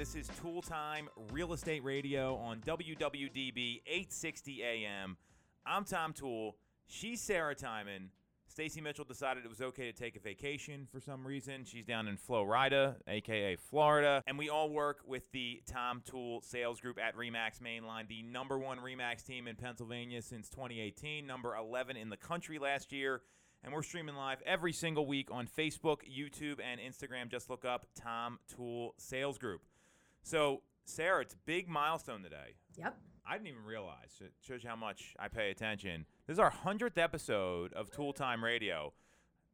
This is Toole Time Real Estate Radio on WWDB 860 AM. I'm Tom Toole. She's Sarah Tymon. Stacy Mitchell decided it was okay to take a vacation for some reason. She's down in Florida, aka Florida, and we all work with the Tom Toole Sales Group at Remax Mainline, the number one Remax team in Pennsylvania since 2018, number 11 in the country last year. And we're streaming live every single week on Facebook, YouTube, and Instagram. Just look up Tom Toole Sales Group. So, Sarah, it's a big milestone today. Yep. I didn't even realize. It shows you how much I pay attention. This is our 100th episode of Toole Time Radio.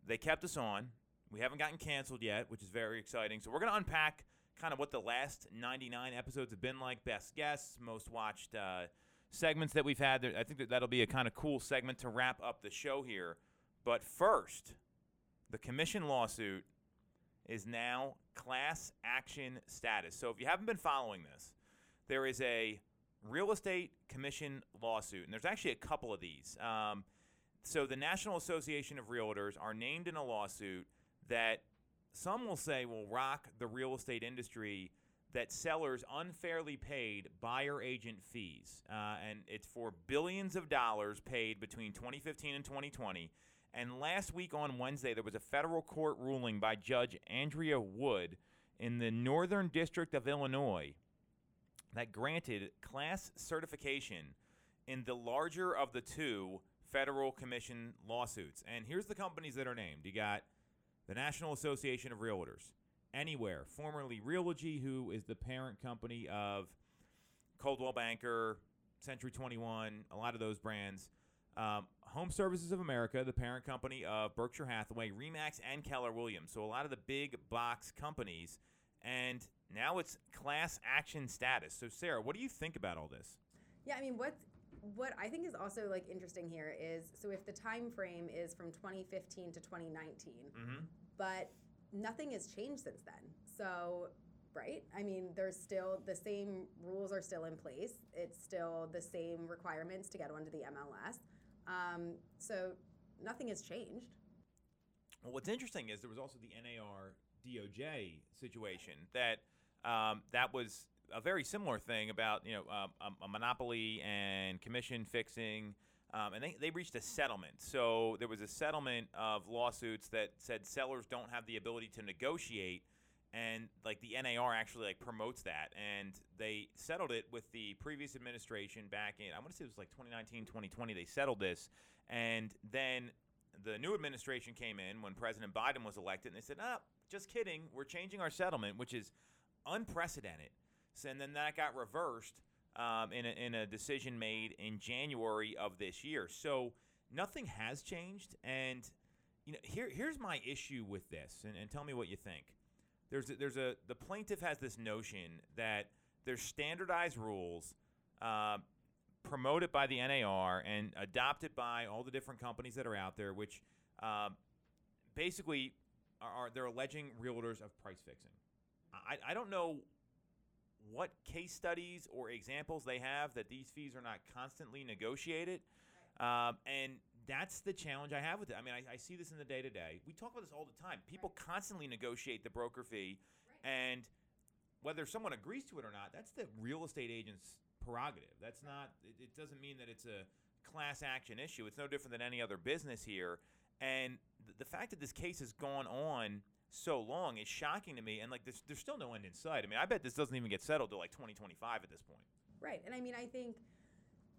They kept us on. We haven't gotten canceled yet, which is very exciting. So, we're going to unpack kind of what the last 99 episodes have been like best guests, most watched uh, segments that we've had. I think that that'll be a kind of cool segment to wrap up the show here. But first, the commission lawsuit is now class action status. So if you haven't been following this, there is a real estate commission lawsuit, and there's actually a couple of these. Um, so the National Association of Realtors are named in a lawsuit that some will say will rock the real estate industry that sellers unfairly paid buyer agent fees. Uh, and it's for billions of dollars paid between 2015 and 2020. And last week on Wednesday, there was a federal court ruling by Judge Andrea Wood in the Northern District of Illinois that granted class certification in the larger of the two federal commission lawsuits. And here's the companies that are named you got the National Association of Realtors, Anywhere, formerly Realogy, who is the parent company of Coldwell Banker, Century 21, a lot of those brands. Um, Home Services of America, the parent company of Berkshire Hathaway, Remax, and Keller Williams. So a lot of the big box companies. And now it's class action status. So Sarah, what do you think about all this? Yeah, I mean, what's what I think is also like interesting here is so if the time frame is from 2015 to 2019, Mm-hmm. but nothing has changed since then. So, right? I mean, there's still the same rules are still in place. It's still the same requirements to get onto the MLS. Um, so nothing has changed. Well, what's interesting is there was also the NAR DOJ situation that um, that was a very similar thing about you know um, a, a monopoly and commission fixing, um, and they, they reached a settlement. So there was a settlement of lawsuits that said sellers don't have the ability to negotiate, and like the NAR actually like promotes that, and they settled it with the previous administration back in I want to say it was like 2019 2020 they settled this, and then the new administration came in when President Biden was elected, and they said, "Ah, just kidding. We're changing our settlement, which is unprecedented." So, and then that got reversed um, in, a, in a decision made in January of this year. So nothing has changed, and you know, here here's my issue with this, and, and tell me what you think. There's a, there's a the plaintiff has this notion that there's standardized rules. Uh, promoted by the NAR and adopted by all the different companies that are out there, which um, basically are, are they're alleging realtors of price fixing. I, I don't know what case studies or examples they have that these fees are not constantly negotiated, um, and that's the challenge I have with it. I mean, I, I see this in the day to day. We talk about this all the time. People constantly negotiate the broker fee, and whether someone agrees to it or not, that's the real estate agent's prerogative. That's not. It, it doesn't mean that it's a class action issue. It's no different than any other business here. And th- the fact that this case has gone on so long is shocking to me. And like, there's, there's still no end in sight. I mean, I bet this doesn't even get settled till like 2025 at this point. Right. And I mean, I think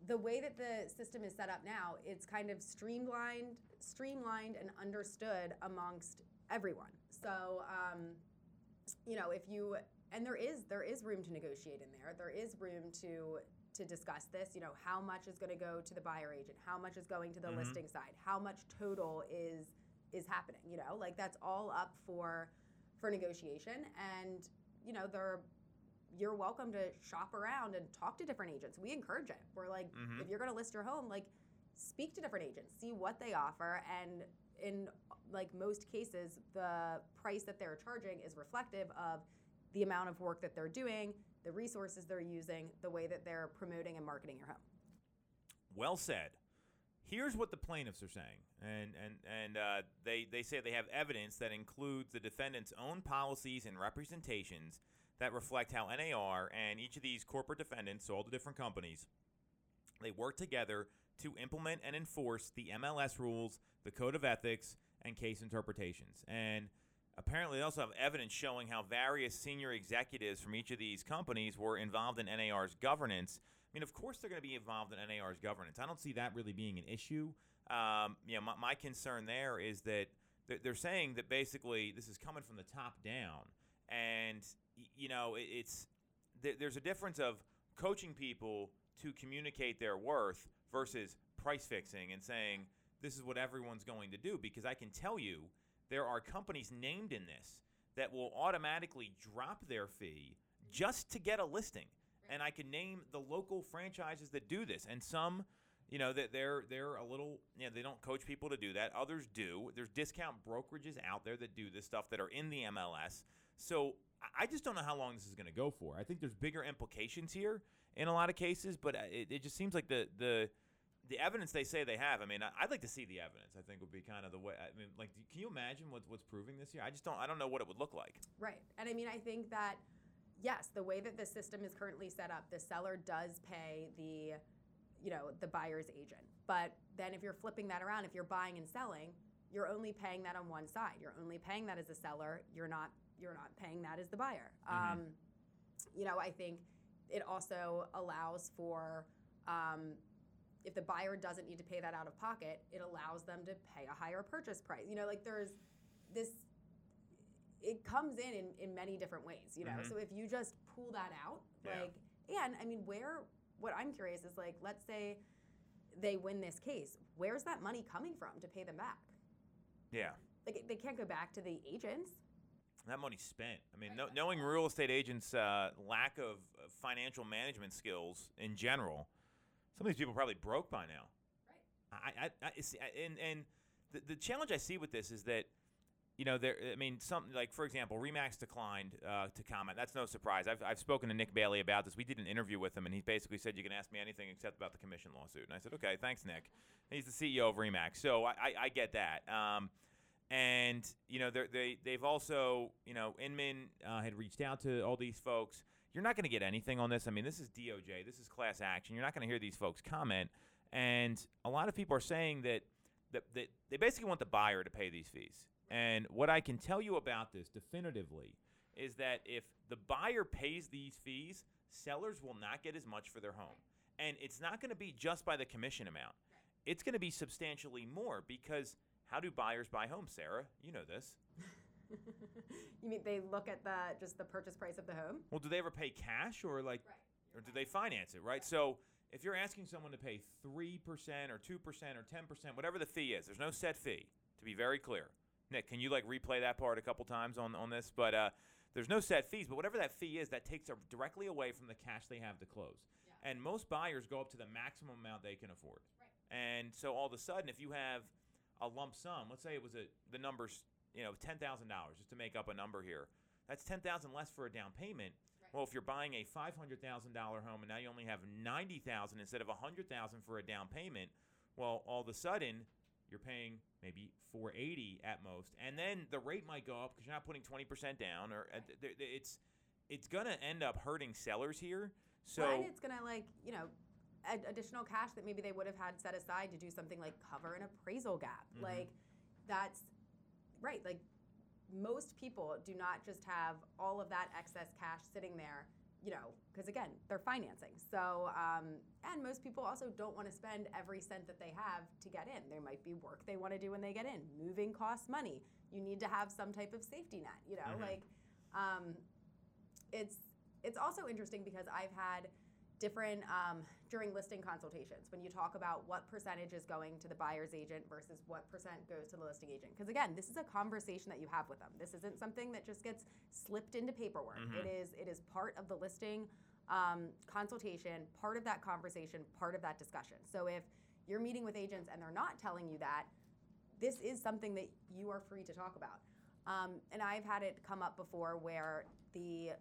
the way that the system is set up now, it's kind of streamlined, streamlined and understood amongst everyone. So, um, you know, if you and there is there is room to negotiate in there. There is room to to discuss this. You know, how much is going to go to the buyer agent? How much is going to the Mhm. listing side? How much total is is happening? You know, like that's all up for for negotiation. And you know, there you're welcome to shop around and talk to different agents. We encourage it. We're like, Mhm. if you're going to list your home, like speak to different agents, see what they offer, and in like most cases, the price that they're charging is reflective of the amount of work that they're doing, the resources they're using, the way that they're promoting and marketing your home. Well said. Here's what the plaintiffs are saying, and and and uh, they they say they have evidence that includes the defendant's own policies and representations that reflect how NAR and each of these corporate defendants, so all the different companies, they work together to implement and enforce the MLS rules, the code of ethics, and case interpretations. And apparently, they also have evidence showing how various senior executives from each of these companies were involved in NAR's governance. I mean, of course, they're going to be involved in NAR's governance. I don't see that really being an issue. Um, you know, my, my concern there is that they're, they're saying that basically this is coming from the top down, and you know, it's there's a difference of coaching people to communicate their worth versus price fixing and saying this is what everyone's going to do because I can tell you there are companies named in this that will automatically drop their fee just to get a listing. And I can name the local franchises that do this. And some, you know, that they're they're a little, you know, they don't coach people to do that. Others do. There's discount brokerages out there that do this stuff that are in the MLS. So I- just don't know how long this is going to go for. I think there's bigger implications here in a lot of cases, but uh, it, it just seems like the the the evidence they say they have. I mean, I'd like to see the evidence. I think would be kind of the way. I mean, like, can you imagine what, what's proving this year? I just don't. I don't know what it would look like. Right. And I mean, I think that, yes, the way that the system is currently set up, the seller does pay the, you know, the buyer's agent. But then if you're flipping that around, if you're buying and selling, you're only paying that on one side. You're only paying that as a seller. You're not you're not paying that as the buyer. Mhm. Um, you know, I think it also allows for um, if the buyer doesn't need to pay that out of pocket, it allows them to pay a higher purchase price. You know, like there's this it comes in in, in many different ways, you know. Mhm. So if you just pull that out, Yeah. like and I mean where what I'm curious is like let's say they win this case, where's that money coming from to pay them back? Yeah. Like they can't go back to the agents. That money's spent. I mean, no, knowing real estate agents' uh, lack of uh, financial management skills in general, some of these people are probably broke by now. Right. I, I, I see, and and the, the challenge I see with this is that, you know, there. I mean, something like for example, Remax declined uh, to comment. That's no surprise. I've, I've spoken to Nick Bailey about this. We did an interview with him, and he basically said you can ask me anything except about the commission lawsuit. And I said, okay, thanks, Nick. He's the CEO of Remax, so I, I, I get that. Um, and you know they they've also you know Inman uh, had reached out to all these folks. You're not going to get anything on this. I mean, this is DOJ. This is class action. You're not going to hear these folks comment. And a lot of people are saying that, that that they basically want the buyer to pay these fees. And what I can tell you about this definitively is that if the buyer pays these fees, sellers will not get as much for their home. And it's not going to be just by the commission amount. It's going to be substantially more because how do buyers buy homes, Sarah? You know this. you mean they look at the just the purchase price of the home? Well, do they ever pay cash or like, or do they finance it? Right. So if you're asking someone to pay three percent or two percent or ten percent, whatever the fee is, there's no set fee. To be very clear, Nick, can you like replay that part a couple times on on this? But uh, there's no set fees. But whatever that fee is, that takes directly away from the cash they have to close. And most buyers go up to the maximum amount they can afford. And so all of a sudden, if you have a lump sum, let's say it was a the numbers, you know, ten thousand dollars, just to make up a number here. That's ten thousand less for a down payment. Well, if you're buying a five hundred thousand dollar home and now you only have ninety thousand instead of a hundred thousand for a down payment, well, all of a sudden you're paying maybe four eighty at most, and then the rate might go up because you're not putting twenty percent down, or uh, th- th- it's it's gonna end up hurting sellers here. So Well, and it's gonna like you know additional cash that maybe they would have had set aside to do something like cover an appraisal gap. Mhm. Like that's right. Like most people do not just have all of that excess cash sitting there. You know, because again, they're financing. So, um, and most people also don't want to spend every cent that they have to get in. There might be work they want to do when they get in. Moving costs money. You need to have some type of safety net. You know, Mhm. like um, it's it's also interesting because I've had different um, during listing consultations when you talk about what percentage is going to the buyer's agent versus what percent goes to the listing agent. Because again, this is a conversation that you have with them. This isn't something that just gets slipped into paperwork. Mhm. It is it is part of the listing um, consultation, part of that conversation, part of that discussion. So if you're meeting with agents and they're not telling you that, this is something that you are free to talk about. Um, and I've had it come up before where the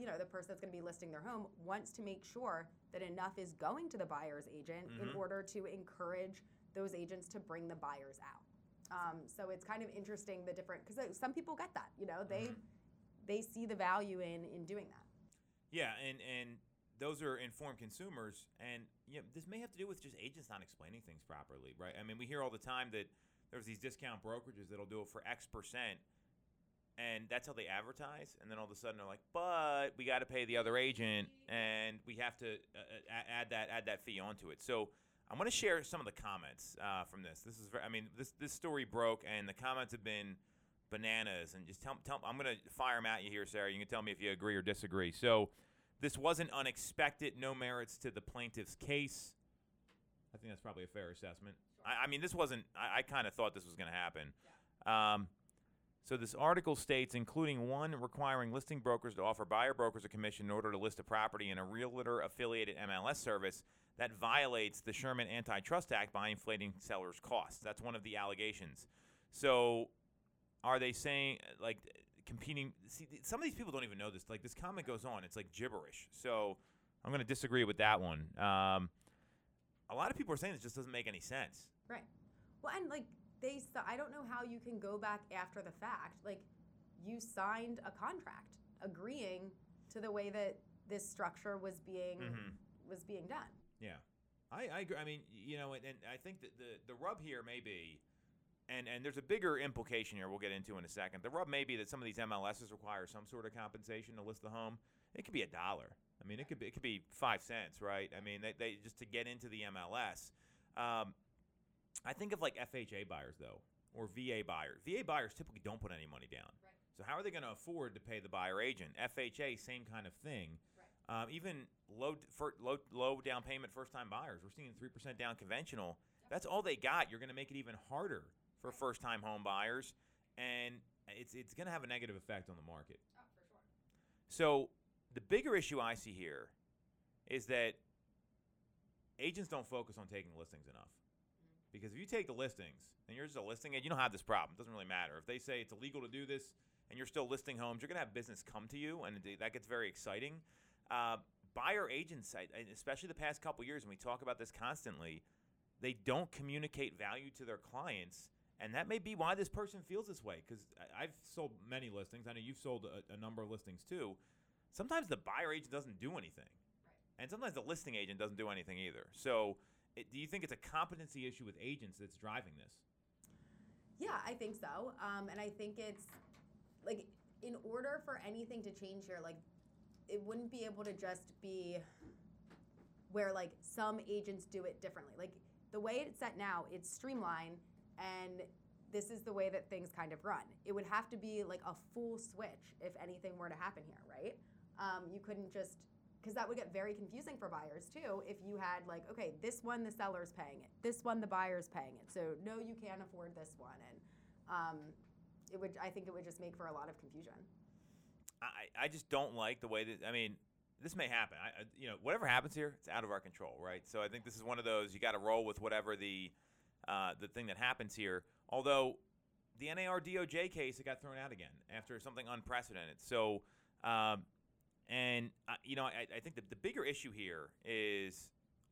you know the person that's going to be listing their home wants to make sure that enough is going to the buyer's agent in Mhm. order to encourage those agents to bring the buyers out. Um, so it's kind of interesting the different because some people get that you know they Mhm. they see the value in in doing that. Yeah, and and those are informed consumers, and you know, this may have to do with just agents not explaining things properly, right? I mean, we hear all the time that there's these discount brokerages that'll do it for X percent, and that's how they advertise. And then all of a sudden they're like, "But we got to pay the other agent, and we have to uh, uh, add that add that fee onto it." So I'm going to share some of the comments uh, from this. This is, very, I mean, this this story broke, and the comments have been bananas. And just tell, tell I'm going to fire them at you here, Sarah. You can tell me if you agree or disagree. So this wasn't unexpected. No merits to the plaintiff's case. I think that's probably a fair assessment. I, I mean, this wasn't. I, I kind of thought this was going to happen. Um, so this article states, including one requiring listing brokers to offer buyer brokers a commission in order to list a property in a realtor affiliated MLS service that violates the Sherman Antitrust Act by inflating sellers' costs. That's one of the allegations. So are they saying like competing? See, some of these people don't even know this. Like this comment goes on, it's like gibberish. So I'm going to disagree with that one. Um, a lot of people are saying this just doesn't make any sense. Right. Well, and like they, I don't know how you can go back after the fact. Like you signed a contract agreeing to the way that this structure was being Mhm. was being done. Yeah, I, I agree. I mean, you know, and, and I think that the the rub here may be, and and there's a bigger implication here. We'll get into in a second. The rub may be that some of these MLSs require some sort of compensation to list the home. It could be a dollar. I mean, it could be it could be five cents, right? I mean, they, they just to get into the MLS. Um, I think of like FHA buyers though, or VA buyers. VA buyers typically don't put any money down. Right. So how are they going to afford to pay the buyer agent? FHA, same kind of thing. Um, even low, for, low low down payment first time buyers, we're seeing three percent down conventional. That's all they got. You're going to make it even harder for first time home buyers, and it's it's going to have a negative effect on the market. Oh, for sure. So the bigger issue I see here is that agents don't focus on taking listings enough. Because if you take the listings and you're just a listing agent, you don't have this problem. It doesn't really matter. If they say it's illegal to do this and you're still listing homes, you're going to have business come to you, and that gets very exciting. Uh, buyer agents, especially the past couple years, and we talk about this constantly, they don't communicate value to their clients. And that may be why this person feels this way. Because I've sold many listings. I know you've sold a, a number of listings too. Sometimes the buyer agent doesn't do anything, and sometimes the listing agent doesn't do anything either. So, it, do you think it's a competency issue with agents that's driving this? Yeah, I think so. Um, and I think it's like in order for anything to change here, like it wouldn't be able to just be where like some agents do it differently. Like the way it's set now, it's streamlined and this is the way that things kind of run. It would have to be like a full switch if anything were to happen here, right? Um, you couldn't just because that would get very confusing for buyers too if you had like okay this one the seller's paying it this one the buyer's paying it so no you can't afford this one and um, it would i think it would just make for a lot of confusion I, I just don't like the way that I mean this may happen. I, you know whatever happens here, it's out of our control, right? So I think this is one of those you got to roll with whatever the uh, the thing that happens here. Although the NAR DOJ case it got thrown out again after something unprecedented. So um, and uh, you know I, I think the, the bigger issue here is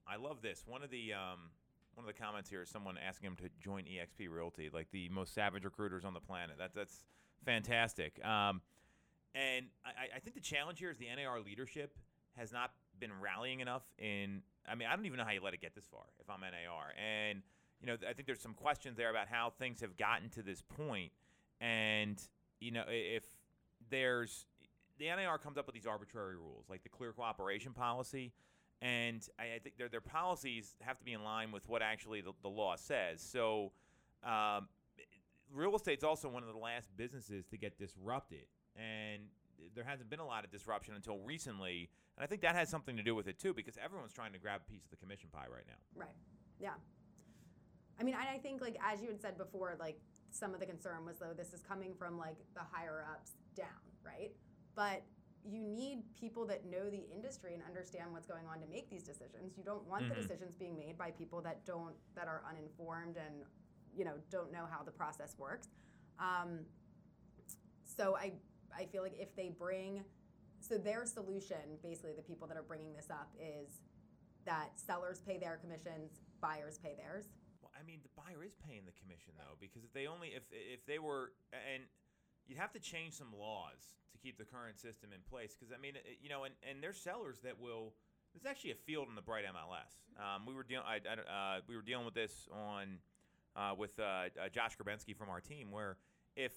I love this one of the um, one of the comments here is someone asking him to join EXP Realty, like the most savage recruiters on the planet. That that's fantastic. Um, and I, I think the challenge here is the NAR leadership has not been rallying enough in. I mean, I don't even know how you let it get this far if I'm NAR. And, you know, I think there's some questions there about how things have gotten to this point. And, you know, if there's. The NAR comes up with these arbitrary rules, like the clear cooperation policy. And I, I think their, their policies have to be in line with what actually the, the law says. So, um, real estate's also one of the last businesses to get disrupted. And there hasn't been a lot of disruption until recently. And i think that has something to do with it too because everyone's trying to grab a piece of the commission pie right now. Right. Yeah. I mean I, I think like as you had said before like some of the concern was though this is coming from like the higher ups down right but you need people that know the industry and understand what's going on to make these decisions. You don't want the Mhm. decisions being made by people that don't that are uninformed and you know don't know how the process works. Um, so i i feel like if they bring so their solution basically the people that are bringing this up is that sellers pay their commissions buyers pay theirs. Well i mean the buyer is paying the commission though because if they only if if they were and you'd have to change some laws to keep the current system in place. Because I mean, it, you know, and, and there's sellers that will. There's actually a field in the Bright MLS. Um, we were dealing. I, I, uh, we were dealing with this on uh, with uh, uh, Josh Grabensky from our team, where if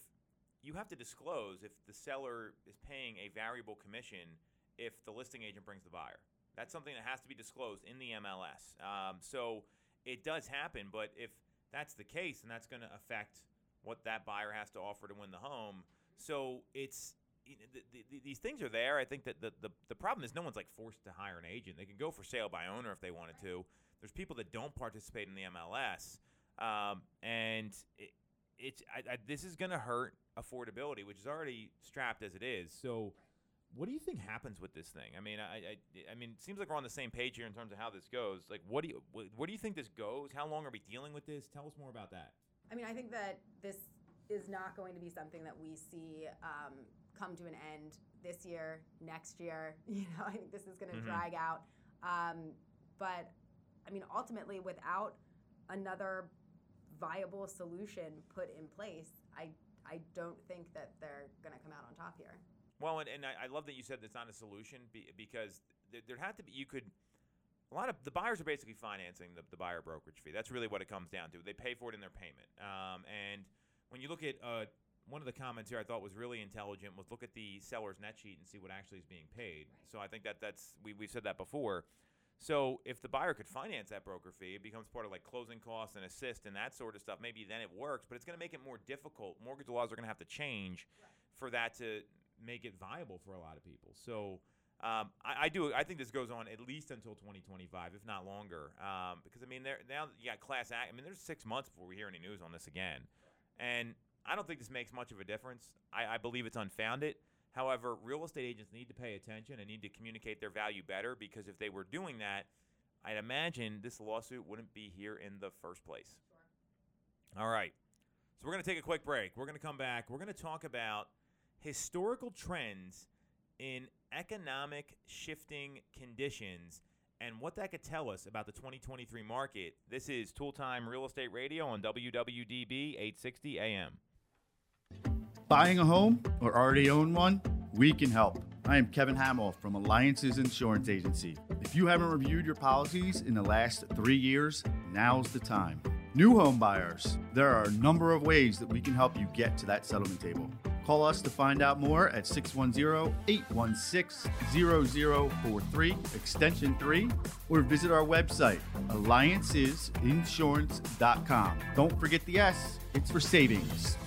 you have to disclose if the seller is paying a variable commission if the listing agent brings the buyer. That's something that has to be disclosed in the MLS. Um, so it does happen, but if that's the case, and that's going to affect what that buyer has to offer to win the home. So it's you know, the, the, these things are there. I think that the, the the problem is no one's like forced to hire an agent. They can go for sale by owner if they wanted to. There's people that don't participate in the MLS, um, and it, it's I, I, this is going to hurt affordability, which is already strapped as it is. So. What do you think happens with this thing? I mean, I, I, I mean, it seems like we're on the same page here in terms of how this goes. Like, what do you, what do you think this goes? How long are we dealing with this? Tell us more about that. I mean, I think that this is not going to be something that we see um, come to an end this year, next year. You know, I think this is going to mm-hmm. drag out. Um, but I mean, ultimately, without another viable solution put in place, I I don't think that they're going to come out on top here. Well, and, and I, I love that you said it's not a solution because there, there had to be you could a lot of the buyers are basically financing the, the buyer brokerage fee. That's really what it comes down to. They pay for it in their payment. Um, and when you look at uh, one of the comments here, I thought was really intelligent was look at the seller's net sheet and see what actually is being paid. So I think that that's we we've said that before. So if the buyer could finance that broker fee, it becomes part of like closing costs and assist and that sort of stuff. Maybe then it works, but it's going to make it more difficult. Mortgage laws are going to have to change for that to make it viable for a lot of people. So um, I, I, do. I think this goes on at least until 2025, if not longer. Um, because I mean, there now you got class act. I mean, there's six months before we hear any news on this again, and I don't think this makes much of a difference. I, I believe it's unfounded. However, real estate agents need to pay attention and need to communicate their value better because if they were doing that, I'd imagine this lawsuit wouldn't be here in the first place. Sure. All right. So we're going to take a quick break. We're going to come back. We're going to talk about historical trends in economic shifting conditions and what that could tell us about the 2023 market. This is Toole Time Real Estate Radio on WWDB 860 AM. Buying a home or already own one? We can help. I am Kevin Hamill from Alliances Insurance Agency. If you haven't reviewed your policies in the last three years, now's the time. New home buyers, there are a number of ways that we can help you get to that settlement table. Call us to find out more at 610 816 0043, extension 3, or visit our website, alliancesinsurance.com. Don't forget the S, it's for savings.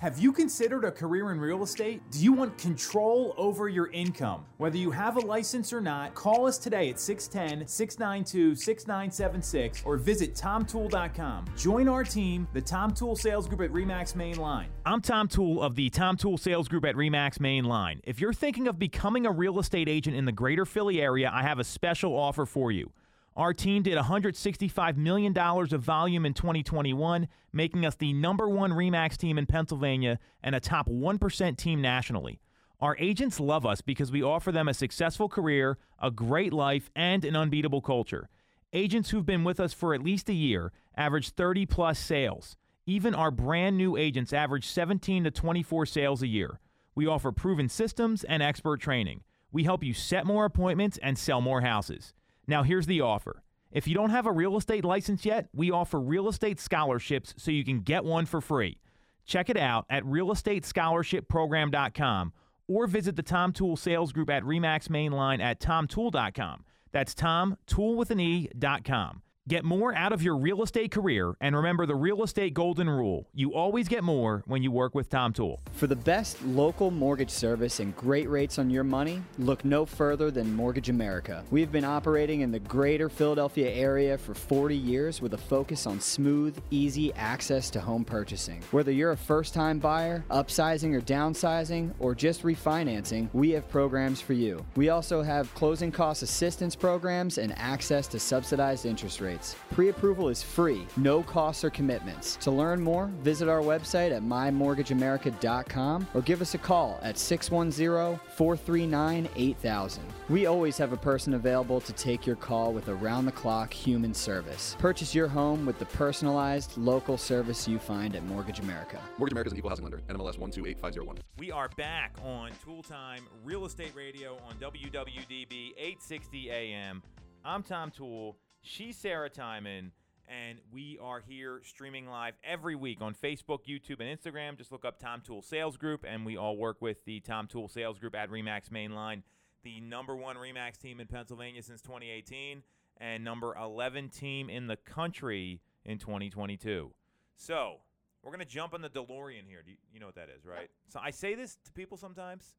Have you considered a career in real estate? Do you want control over your income? Whether you have a license or not, call us today at 610 692 6976 or visit tomtoole.com. Join our team, the Tom Toole Sales Group at REMAX Main Line. I'm Tom Toole of the Tom Toole Sales Group at REMAX Main Line. If you're thinking of becoming a real estate agent in the greater Philly area, I have a special offer for you. Our team did $165 million of volume in 2021, making us the number one REMAX team in Pennsylvania and a top 1% team nationally. Our agents love us because we offer them a successful career, a great life, and an unbeatable culture. Agents who've been with us for at least a year average 30 plus sales. Even our brand new agents average 17 to 24 sales a year. We offer proven systems and expert training. We help you set more appointments and sell more houses. Now, here's the offer. If you don't have a real estate license yet, we offer real estate scholarships so you can get one for free. Check it out at realestateScholarshipProgram.com or visit the Tom Toole Sales Group at Remax Mainline at TomToole.com. That's Tom Toole with an E.com. Get more out of your real estate career and remember the real estate golden rule. You always get more when you work with Tom Toole. For the best local mortgage service and great rates on your money, look no further than Mortgage America. We've been operating in the greater Philadelphia area for 40 years with a focus on smooth, easy access to home purchasing. Whether you're a first time buyer, upsizing or downsizing, or just refinancing, we have programs for you. We also have closing cost assistance programs and access to subsidized interest rates rates. Pre approval is free, no costs or commitments. To learn more, visit our website at mymortgageamerica.com or give us a call at 610 439 8000. We always have a person available to take your call with around the clock human service. Purchase your home with the personalized local service you find at Mortgage America. Mortgage America is an equal housing lender. NMLS 128501. We are back on Toole Time Real Estate Radio on WWDB 860 AM. I'm Tom Toole. She's Sarah Tymon. And we are here streaming live every week on Facebook, YouTube, and Instagram. Just look up Tom Toole Sales Group, and we all work with the Tom Toole Sales Group at Remax Mainline, the number one Remax team in Pennsylvania since 2018, and number 11 team in the country in 2022. So, we're going to jump on the DeLorean here. Do you, you know what that is, right? So, I say this to people sometimes.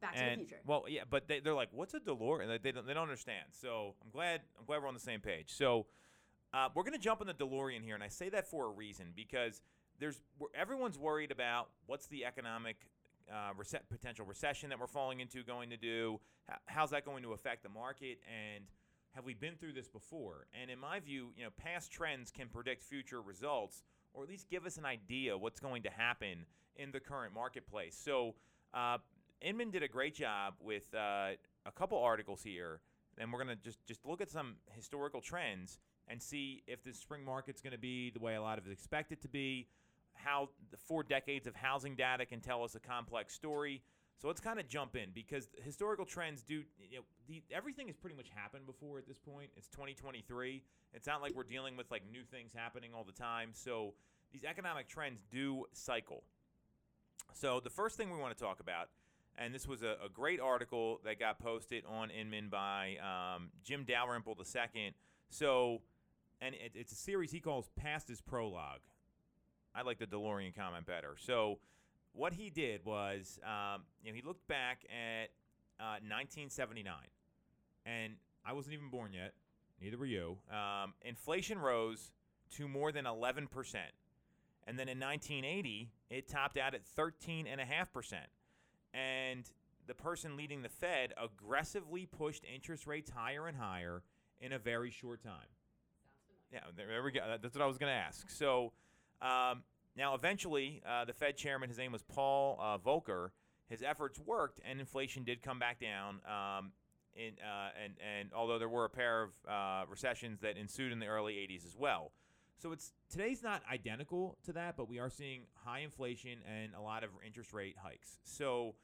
Back to and, the future. Well, yeah, but they, they're like, "What's a DeLorean?" Like, they don't, they don't understand. So I'm glad I'm glad we're on the same page. So uh, we're gonna jump on the DeLorean here, and I say that for a reason because there's everyone's worried about what's the economic uh, rece- potential recession that we're falling into going to do. How, how's that going to affect the market? And have we been through this before? And in my view, you know, past trends can predict future results, or at least give us an idea what's going to happen in the current marketplace. So. Uh, Inman did a great job with uh, a couple articles here, and we're gonna just just look at some historical trends and see if the spring market's gonna be the way a lot of expect it to be. How the four decades of housing data can tell us a complex story. So let's kind of jump in because historical trends do. You know, the, everything has pretty much happened before at this point. It's 2023. It's not like we're dealing with like new things happening all the time. So these economic trends do cycle. So the first thing we want to talk about and this was a, a great article that got posted on Inman by um, Jim Dalrymple II. So, and it, it's a series he calls Past Is Prologue. I like the DeLorean comment better. So, what he did was, um, you know, he looked back at uh, 1979, and I wasn't even born yet. Neither were you. Um, inflation rose to more than 11 percent, and then in 1980, it topped out at 13 and a half percent and the person leading the Fed aggressively pushed interest rates higher and higher in a very short time. Yeah, there, we go. That- That's what I was going to ask. So um, now, eventually, uh, the Fed chairman, his name was Paul uh, Volcker, his efforts worked, and inflation did come back down. Um, in, uh, and, and although there were a pair of uh, recessions that ensued in the early 80s as well. So it's today's not identical to that, but we are seeing high inflation and a lot of interest rate hikes. So,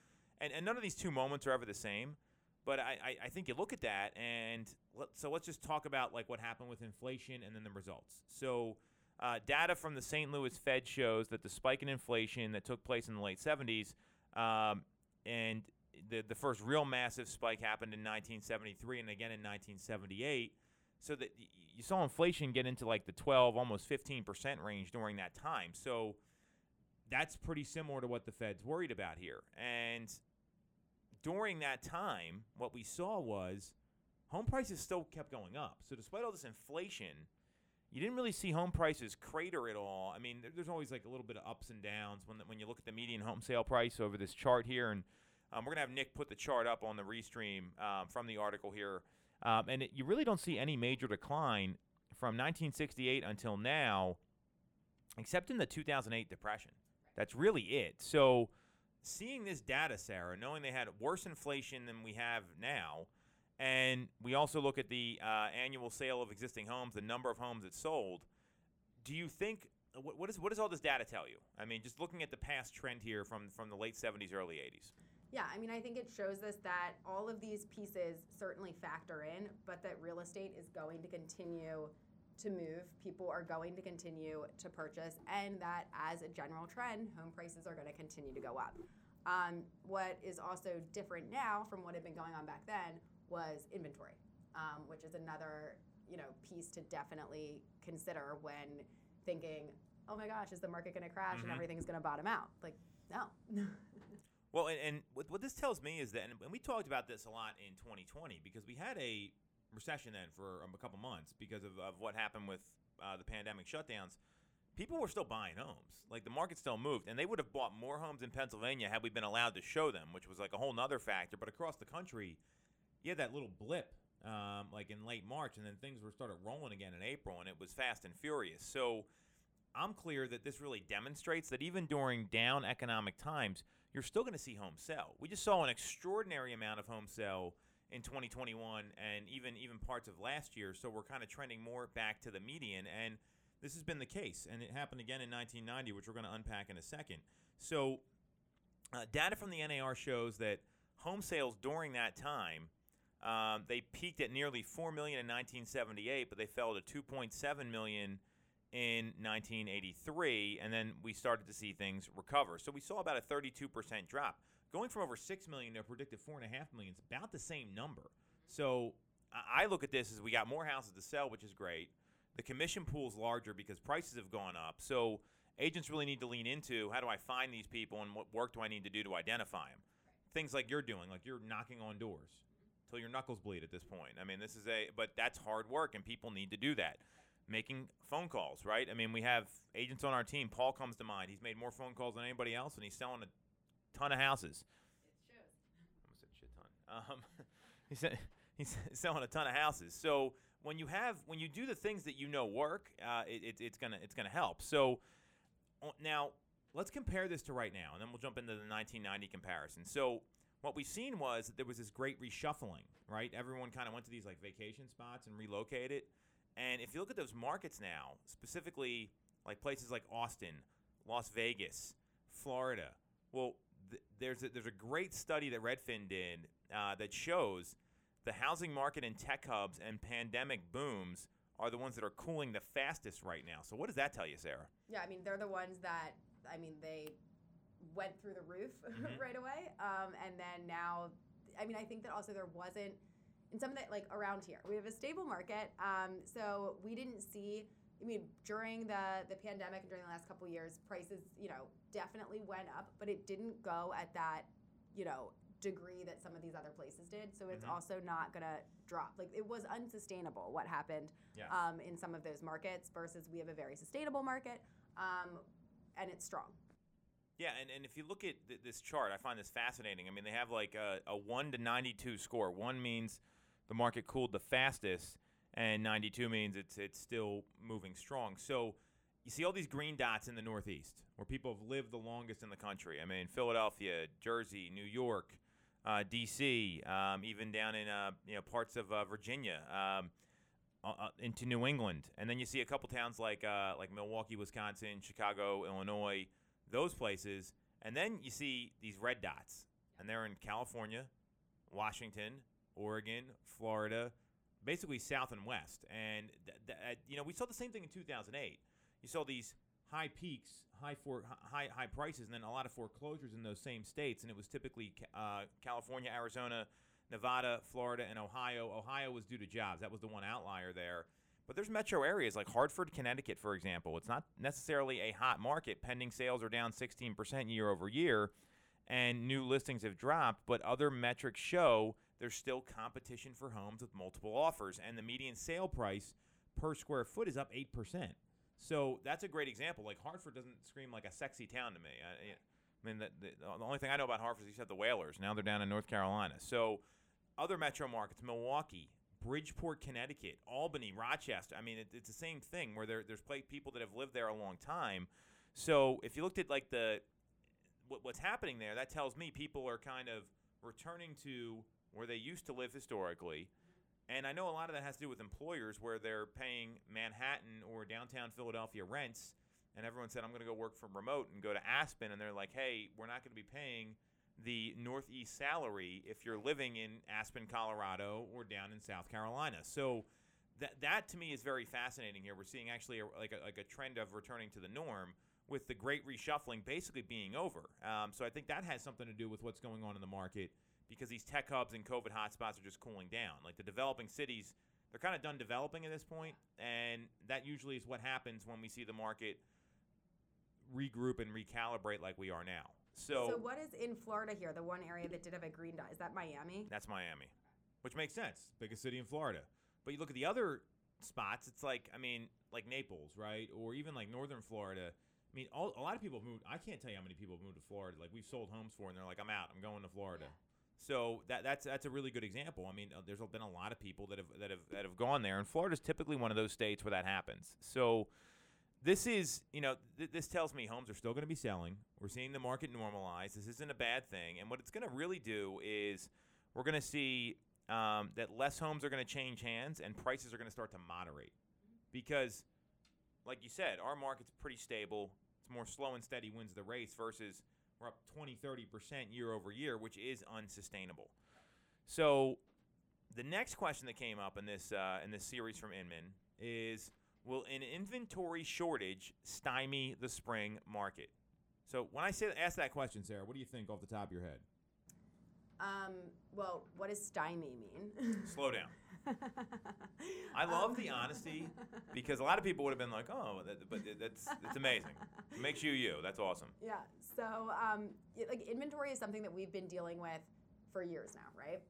and, and none of these two moments are ever the same. But I, I, think you look at that, and let, so let's just talk about like what happened with inflation and then the results. So, uh, data from the St. Louis Fed shows that the spike in inflation that took place in the late 70s, um, and the the first real massive spike happened in 1973 and again in 1978 so that you saw inflation get into like the 12 almost 15% range during that time. So that's pretty similar to what the fed's worried about here. And during that time what we saw was home prices still kept going up. So despite all this inflation you didn't really see home prices crater at all. I mean there's always like a little bit of ups and downs when, when you look at the median home sale price over this chart here. And um, we're going to have nick put the chart up on the restream um, from the article here um, and it, you really don't see any major decline from 1968 until now, except in the 2008 depression. That's really it. So, seeing this data, Sarah, knowing they had worse inflation than we have now, and we also look at the uh, annual sale of existing homes, the number of homes that sold. Do you think what, what is what does all this data tell you? I mean, just looking at the past trend here from from the late 70s, early 80s. Yeah, I mean, I think it shows us that all of these pieces certainly factor in, but that real estate is going to continue to move. People are going to continue to purchase, and that as a general trend, home prices are going to continue to go up. Um, what is also different now from what had been going on back then was inventory, um, which is another you know piece to definitely consider when thinking, oh my gosh, is the market going to crash Mhm. and everything's going to bottom out? Like, no. Well, and, and what, what this tells me is that, and we talked about this a lot in 2020 because we had a recession then for um, a couple months because of, of what happened with uh, the pandemic shutdowns. People were still buying homes. Like the market still moved, and they would have bought more homes in Pennsylvania had we been allowed to show them, which was like a whole nother factor. But across the country, you had that little blip um, like in late March, and then things were started rolling again in April, and it was fast and furious. So I'm clear that this really demonstrates that even during down economic times, you're still going to see homes sell. We just saw an extraordinary amount of homes sell in 2021 and even even parts of last year. So we're kind of trending more back to the median, and this has been the case, and it happened again in 1990, which we're going to unpack in a second. So uh, data from the NAR shows that home sales during that time. Um, they peaked at nearly 4 million in 1978, but they fell to 2.7 million in 1983, and then we started to see things recover. So we saw about a 32% drop. Going from over 6 million to a predicted 4.5 million is about the same number. So I I look at this as we got more houses to sell, which is great. The commission pool is larger because prices have gone up. So agents really need to lean into how do I find these people and what work do I need to do to identify them? Things like you're doing, like you're knocking on doors till your knuckles bleed at this point. I mean, this is a, but that's hard work and people need to do that making phone calls, right? I mean, we have agents on our team. Paul comes to mind. He's made more phone calls than anybody else, and he's selling a ton of houses. It shows. Almost said shit ton. Um, he said he's selling a ton of houses. So when you have when you do the things that you know work, uh, it, it, it's gonna it's gonna help. So now let's compare this to right now, and then we'll jump into the 1990 comparison. So what we've seen was that there was this great reshuffling, right? Everyone kind of went to these like vacation spots and relocated. And if you look at those markets now, specifically like places like Austin, Las Vegas, Florida, well, th- there's a, there's a great study that Redfin did uh, that shows the housing market in tech hubs and pandemic booms are the ones that are cooling the fastest right now. So what does that tell you, Sarah? Yeah, I mean, they're the ones that, I mean, they went through the roof Mhm. right away. Um, and then now, I mean, I think that also there wasn't, in some of that, like around here, we have a stable market. Um, so we didn't see, I mean, during the, the pandemic and during the last couple of years, prices, you know, definitely went up, but it didn't go at that, you know, degree that some of these other places did. So it's Mhm. also not going to drop. Like it was unsustainable what happened Yes. um, in some of those markets versus we have a very sustainable market um, and it's strong. Yeah, and, and if you look at th- this chart, I find this fascinating. I mean, they have like a, a 1 to 92 score. 1 means the market cooled the fastest, and 92 means it's, it's still moving strong. So you see all these green dots in the Northeast where people have lived the longest in the country. I mean, Philadelphia, Jersey, New York, uh, D.C., um, even down in uh, you know parts of uh, Virginia. Um, uh, uh, into New England, and then you see a couple towns like uh, like Milwaukee, Wisconsin, Chicago, Illinois, those places, and then you see these red dots, and they're in California, Washington, Oregon, Florida, basically south and west. And th- th- uh, you know, we saw the same thing in 2008. You saw these high peaks, high for high high prices, and then a lot of foreclosures in those same states. And it was typically uh, California, Arizona, Nevada, Florida, and Ohio. Ohio was due to jobs. That was the one outlier there. But there's metro areas like Hartford, Connecticut, for example. It's not necessarily a hot market. Pending sales are down 16% year over year, and new listings have dropped. But other metrics show there's still competition for homes with multiple offers, and the median sale price per square foot is up 8%. So that's a great example. Like Hartford doesn't scream like a sexy town to me. I, I mean, the, the, the only thing I know about Hartford is you have the Whalers. Now they're down in North Carolina. So other metro markets, Milwaukee, Bridgeport, Connecticut, Albany, Rochester. I mean, it, it's the same thing where there, there's people that have lived there a long time. So if you looked at like the what, what's happening there, that tells me people are kind of returning to where they used to live historically. And I know a lot of that has to do with employers where they're paying Manhattan or downtown Philadelphia rents, and everyone said, I'm going to go work from remote and go to Aspen, and they're like, hey, we're not going to be paying the Northeast salary if you're living in Aspen, Colorado, or down in South Carolina. So that that to me is very fascinating here. We're seeing actually a, like a, like a trend of returning to the norm with the great reshuffling basically being over. Um, so I think that has something to do with what's going on in the market because these tech hubs and COVID hotspots are just cooling down. Like the developing cities, they're kind of done developing at this point, and that usually is what happens when we see the market regroup and recalibrate like we are now. So, So what is in Florida here? The one area that did have a green dot is that Miami? that's Miami, which makes sense. Biggest city in Florida. But you look at the other spots, it's like, I mean, like Naples, right? Or even like northern Florida. I mean, all, a lot of people have moved. I can't tell you how many people have moved to Florida. Like, we've sold homes for, and they're like, I'm out. I'm going to Florida. So that that's that's a really good example. I mean, uh, there's been a lot of people that have that have that have gone there, and Florida's typically one of those states where that happens. So this is, you know, th- this tells me homes are still going to be selling. We're seeing the market normalize. This isn't a bad thing, and what it's going to really do is we're going to see um, that less homes are going to change hands, and prices are going to start to moderate because, like you said, our market's pretty stable. It's more slow and steady wins the race versus we're up 20, 30% year over year, which is unsustainable. So the next question that came up in this uh, in this series from Inman is will an inventory shortage stymie the spring market? So when I say ask that question, Sarah, what do you think off the top of your head? Um, well, what does stymie mean? Slow down. I love the honesty because a lot of people would have been like, "Oh, that, but that's it's amazing. It makes you you. That's awesome." Yeah. So, um, it- like inventory is something that we've been dealing with for years now, right?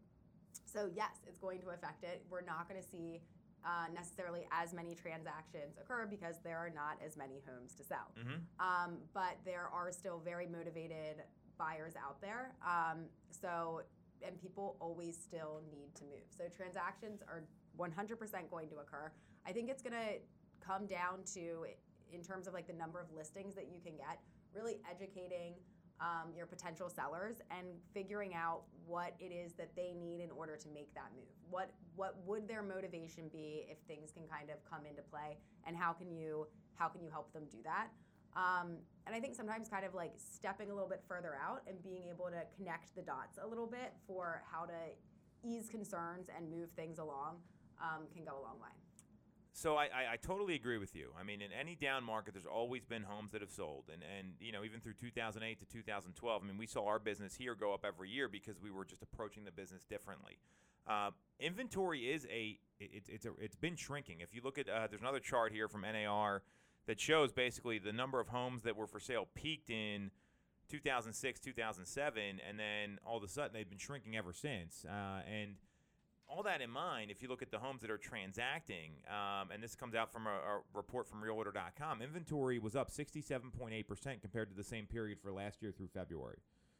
So yes, it's going to affect it. We're not going to see uh, necessarily as many transactions occur because there are not as many homes to sell. Mm-hmm. Um, but there are still very motivated buyers out there. Um, so, and people always still need to move. So transactions are 100% going to occur. I think it's going to come down to, in terms of like the number of listings that you can get, really educating um, your potential sellers and figuring out what it is that they need in order to make that move. What what would their motivation be if things can kind of come into play, and how can you how can you help them do that? Um, and I think sometimes kind of like stepping a little bit further out and being able to connect the dots a little bit for how to ease concerns and move things along um, can go a long way. So I, I, I totally agree with you. I mean, in any down market, there's always been homes that have sold, and and you know even through 2008 to 2012. I mean, we saw our business here go up every year because we were just approaching the business differently. Uh, inventory is a it, it's a, it's been shrinking. If you look at uh, there's another chart here from NAR that shows basically the number of homes that were for sale peaked in 2006, 2007, and then all of a sudden they've been shrinking ever since. Uh, and all that in mind, if you look at the homes that are transacting, um, and this comes out from a, a report from Realtor.com, inventory was up 67.8% compared to the same period for last year through February.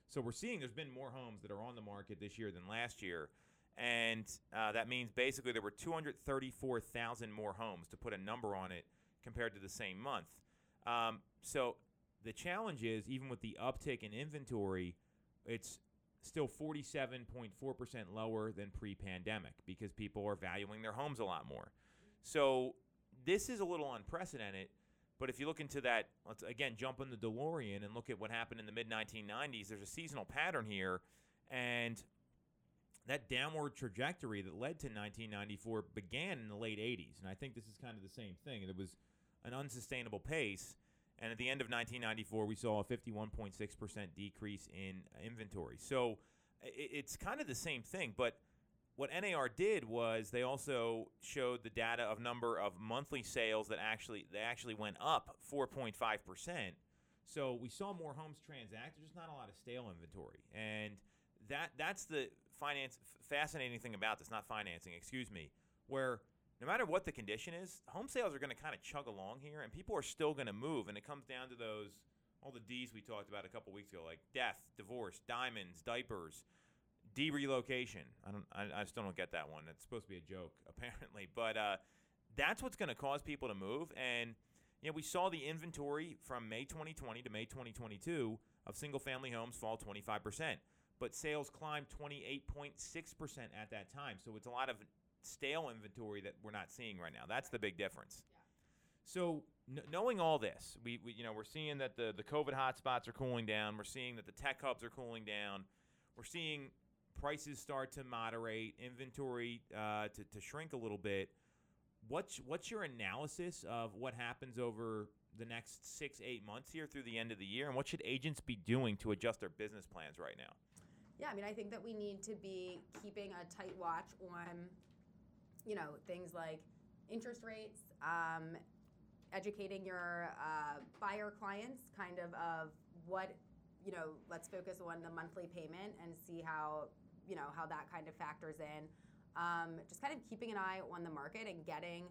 So we're seeing there's been more homes that are on the market this year than last year. And uh, that means basically there were 234,000 more homes to put a number on it compared to the same month. Um, so the challenge is, even with the uptick in inventory, it's still 47.4% lower than pre-pandemic because people are valuing their homes a lot more. So this is a little unprecedented, but if you look into that, let's again jump in the DeLorean and look at what happened in the mid 1990s. There's a seasonal pattern here, and that downward trajectory that led to 1994 began in the late 80s, and I think this is kind of the same thing. And it was an unsustainable pace. And at the end of 1994, we saw a 51.6% decrease in inventory. So it's kind of the same thing. But what NAR did was they also showed the data of number of monthly sales that actually they actually went up 4.5%. So we saw more homes transact. There's just not a lot of stale inventory, and that that's the finance fascinating thing about this. Not financing, excuse me, where no matter what the condition is, home sales are going to kind of chug along here, and people are still going to move. And it comes down to those all the D's we talked about a couple weeks ago, like death, divorce, diamonds, diapers, D relocation. I don't, I, I still don't get that one. It's supposed to be a joke, apparently, but uh, that's what's going to cause people to move. And you know, we saw the inventory from May 2020 to May 2022 of single-family homes fall 25 percent, but sales climbed 28.6 percent at that time. So it's a lot of stale inventory that we're not seeing right now. That's the big difference. So kn- knowing all this, we, we you know we're seeing that the the COVID hotspots are cooling down. We're seeing that the tech hubs are cooling down. We're seeing prices start to moderate, inventory uh, to, to shrink a little bit. What's what's your analysis of what happens over the next six eight months here through the end of the year, and what should agents be doing to adjust their business plans right now? Yeah, I mean, I think that we need to be keeping a tight watch on, you know, things like interest rates, um, educating your uh, buyer clients, kind of of what, you know, let's focus on the monthly payment and see how, you know, how that kind of factors in. Um, just kind of keeping an eye on the market and getting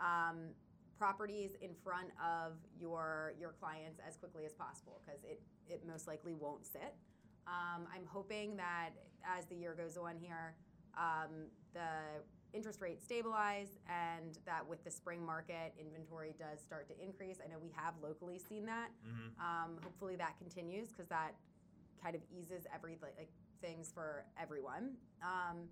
um, properties in front of your your clients as quickly as possible because it it most likely won't sit. Um, I'm hoping that as the year goes on here, um, the interest rates stabilize and that with the spring market, inventory does start to increase. I know we have locally seen that. Um, hopefully that continues because that kind of eases every like, like things for everyone. Um,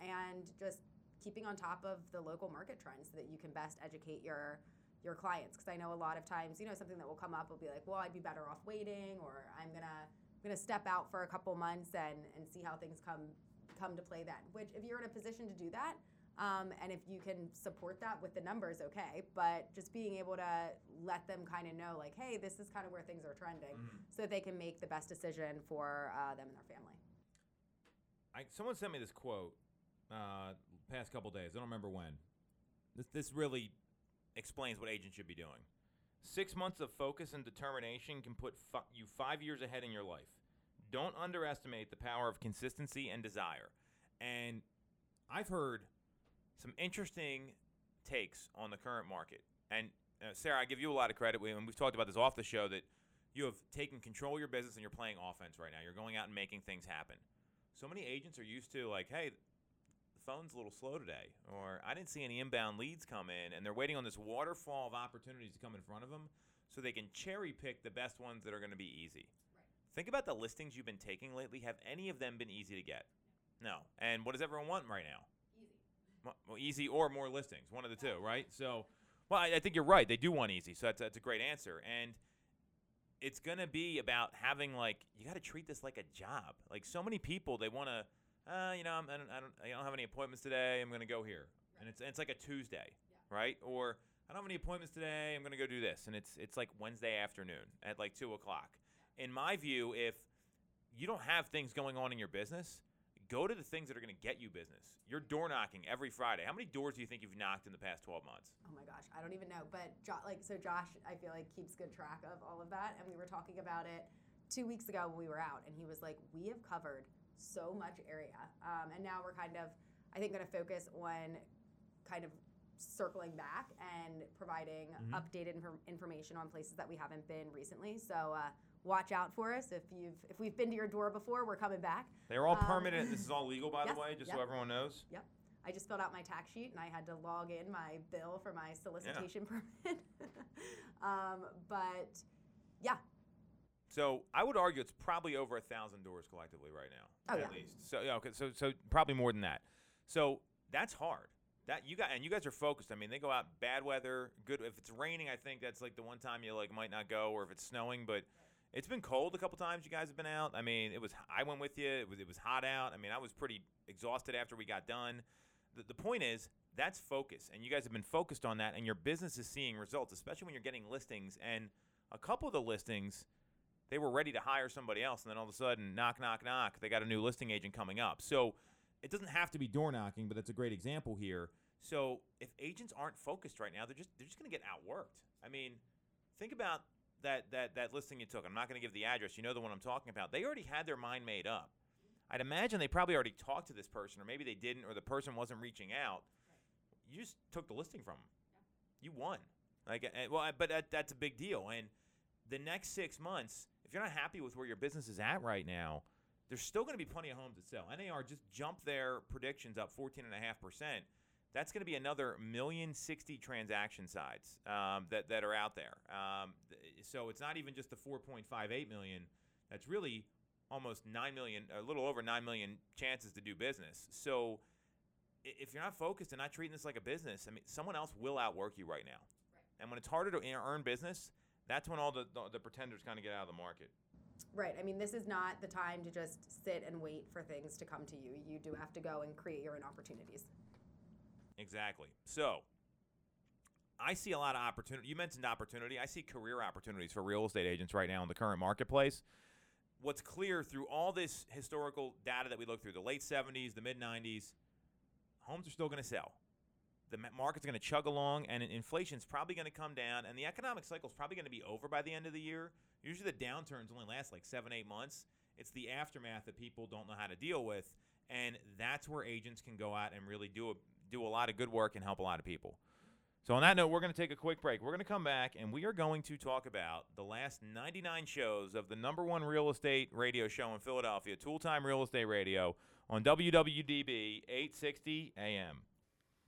and just keeping on top of the local market trends so that you can best educate your your clients because I know a lot of times you know something that will come up will be like well I'd be better off waiting or I'm gonna I'm gonna step out for a couple months and and see how things come come to play then which if you're in a position to do that um, and if you can support that with the numbers okay but just being able to let them kind of know like hey this is kind of where things are trending so that they can make the best decision for uh, them and their family I, someone sent me this quote uh, past couple days. I don't remember when. This this really explains what agents should be doing. Six months of focus and determination can put fi- you five years ahead in your life. Don't underestimate the power of consistency and desire. And I've heard some interesting takes on the current market. And uh, Sarah, I give you a lot of credit. We, and we've talked about this off the show that you have taken control of your business and you're playing offense right now. You're going out and making things happen. So many agents are used to like, hey, the phone's a little slow today, or I didn't see any inbound leads come in, and they're waiting on this waterfall of opportunities to come in front of them so they can cherry pick the best ones that are going to be easy. Think about the listings you've been taking lately. Have any of them been easy to get? No. And what does everyone want right now? Easy or more listings, one of the two, right? So, well, I, I think you're right. They do want easy, so that's that's a great answer. And it's gonna be about having like you got to treat this like a job. Like so many people, they want to, uh, you know, I'm, I don't, I don't, I don't have any appointments today. I'm gonna go here, and it's it's like a Tuesday, right? Or I don't have any appointments today. I'm gonna go do this, and it's it's like Wednesday afternoon at like two o'clock. In my view, if you don't have things going on in your business, go to the things that are going to get you business. You're door knocking every Friday. How many doors do you think you've knocked in the past 12 months? Oh my gosh, I don't even know. But jo- like, so Josh, I feel like keeps good track of all of that, and we were talking about it two weeks ago when we were out, and he was like, "We have covered so much area, um, and now we're kind of, I think, going to focus on kind of circling back and providing updated infor- information on places that we haven't been recently. So uh, watch out for us if you've if we've been to your door before. We're coming back. They're all Um, permanent. This is all legal, by yes, the way, just yep. so everyone knows. Yep. I just filled out my tax sheet and I had to log in my bill for my solicitation permit. um, but yeah, So I would argue it's probably over a thousand doors collectively right now, Oh, at yeah. least. So yeah, okay, so so probably more than that. So that's hard. That you got, and you guys are focused. I mean, they go out bad weather, good. If it's raining, I think that's like the one time you like might not go, or if it's snowing. But it's been cold a couple times. You guys have been out. I mean, it was. I went with you. It was. It was hot out. I mean, I was pretty exhausted after we got done. The, the point is that's focus, and you guys have been focused on that, and your business is seeing results, especially when you're getting listings. And a couple of the listings, they were ready to hire somebody else, and then all of a sudden, knock, knock, knock, they got a new listing agent coming up. So it doesn't have to be door knocking, but that's a great example here. So if agents aren't focused right now, they're just they're just going to get outworked. I mean, think about that that that listing you took. I'm not going to give the address. You know the one I'm talking about. They already had their mind made up. I'd imagine they probably already talked to this person, or maybe they didn't, or the person wasn't reaching out. You just took the listing from them. You won. Like, well, but that, that's a big deal. And the next six months, if you're not happy with where your business is at right now, there's still going to be plenty of homes to sell. NAR just jumped their predictions up 14.5%. That's going to be another million sixty transaction sides um, that, that are out there. Um, so it's not even just the 4.58 million. That's really almost 9 million, a little over 9 million chances to do business. So if you're not focused and not treating this like a business, I mean, someone else will outwork you right now. And when it's harder to earn business, that's when all the, the, the pretenders kind of get out of the market. right. I mean, this is not the time to just sit and wait for things to come to you. You do have to go and create your own opportunities. Exactly. So I see a lot of opportunity. You mentioned opportunity. I see career opportunities for real estate agents right now in the current marketplace. What's clear through all this historical data that we look through, the late 70s, the mid 90s, homes are still going to sell. The market's going to chug along, and in- inflation's probably going to come down, and the economic cycle's probably going to be over by the end of the year. Usually, the downturns only last like seven, eight months. It's the aftermath that people don't know how to deal with, and that's where agents can go out and really do a, do a lot of good work and help a lot of people. So on that note, we're going to take a quick break. We're going to come back and we are going to talk about the last 99 shows of the number one real estate radio show in Philadelphia, Toole Time Real Estate Radio, on WWDB 860 AM.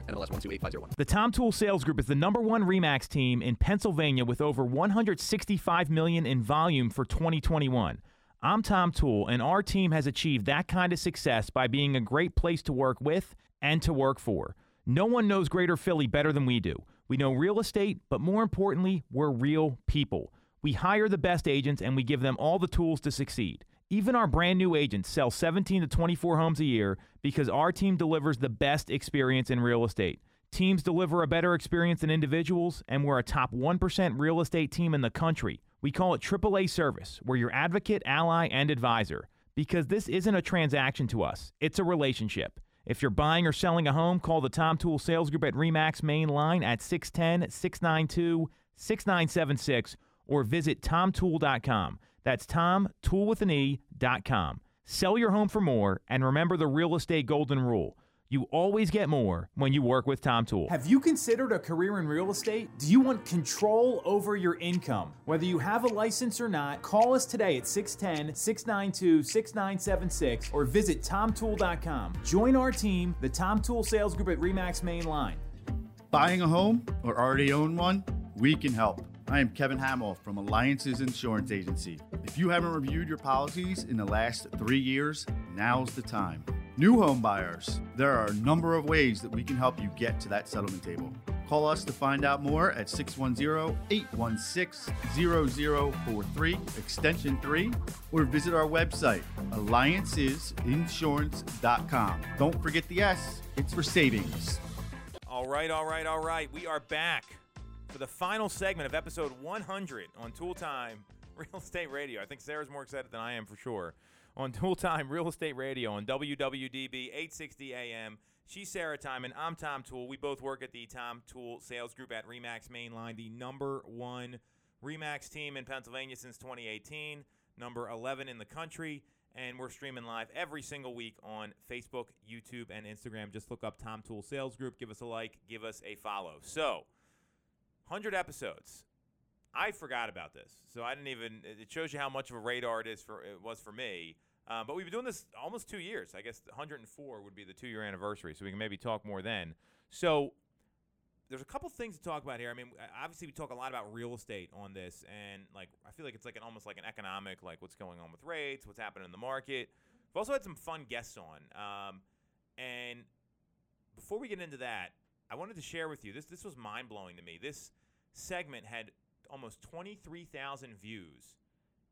NMLS 128501. The Tom Toole Sales Group is the number one Remax team in Pennsylvania with over 165 million in volume for 2021. I'm Tom Toole, and our team has achieved that kind of success by being a great place to work with and to work for. No one knows Greater Philly better than we do. We know real estate, but more importantly, we're real people. We hire the best agents and we give them all the tools to succeed. Even our brand new agents sell 17 to 24 homes a year because our team delivers the best experience in real estate. Teams deliver a better experience than individuals, and we're a top 1% real estate team in the country. We call it AAA service. We're your advocate, ally, and advisor because this isn't a transaction to us, it's a relationship. If you're buying or selling a home, call the Tom Toole Sales Group at REMAX main line at 610 692 6976 or visit tomtoole.com. That's Tom, tool with an E, dot com. Sell your home for more and remember the real estate golden rule. You always get more when you work with Tom Toole. Have you considered a career in real estate? Do you want control over your income? Whether you have a license or not, call us today at 610 692 6976 or visit tomtoole.com. Join our team, the Tom Toole Sales Group at REMAX Main Line. Buying a home or already own one? We can help. I am Kevin Hamill from Alliances Insurance Agency. If you haven't reviewed your policies in the last three years, now's the time. New home buyers, there are a number of ways that we can help you get to that settlement table. Call us to find out more at 610 816 0043, extension 3, or visit our website, alliancesinsurance.com. Don't forget the S, it's for savings. All right, all right, all right. We are back for the final segment of episode 100 on Toole Time Real Estate Radio. I think Sarah's more excited than I am for sure. On Toole Time Real Estate Radio on WWDB 860 AM. She's Sarah Tymon. I'm Tom Toole. We both work at the Tom Toole Sales Group at Remax Mainline, the number one Remax team in Pennsylvania since 2018, number 11 in the country. And we're streaming live every single week on Facebook, YouTube, and Instagram. Just look up Tom Toole Sales Group. Give us a like, give us a follow. So, 100 episodes. I forgot about this, so I didn't even. It shows you how much of a radar it is for it was for me. Um, but we've been doing this almost two years. I guess 104 would be the two-year anniversary, so we can maybe talk more then. So there's a couple things to talk about here. I mean, obviously we talk a lot about real estate on this, and like I feel like it's like an almost like an economic, like what's going on with rates, what's happening in the market. We've also had some fun guests on, um, and before we get into that, I wanted to share with you this. This was mind blowing to me. This segment had almost 23,000 views,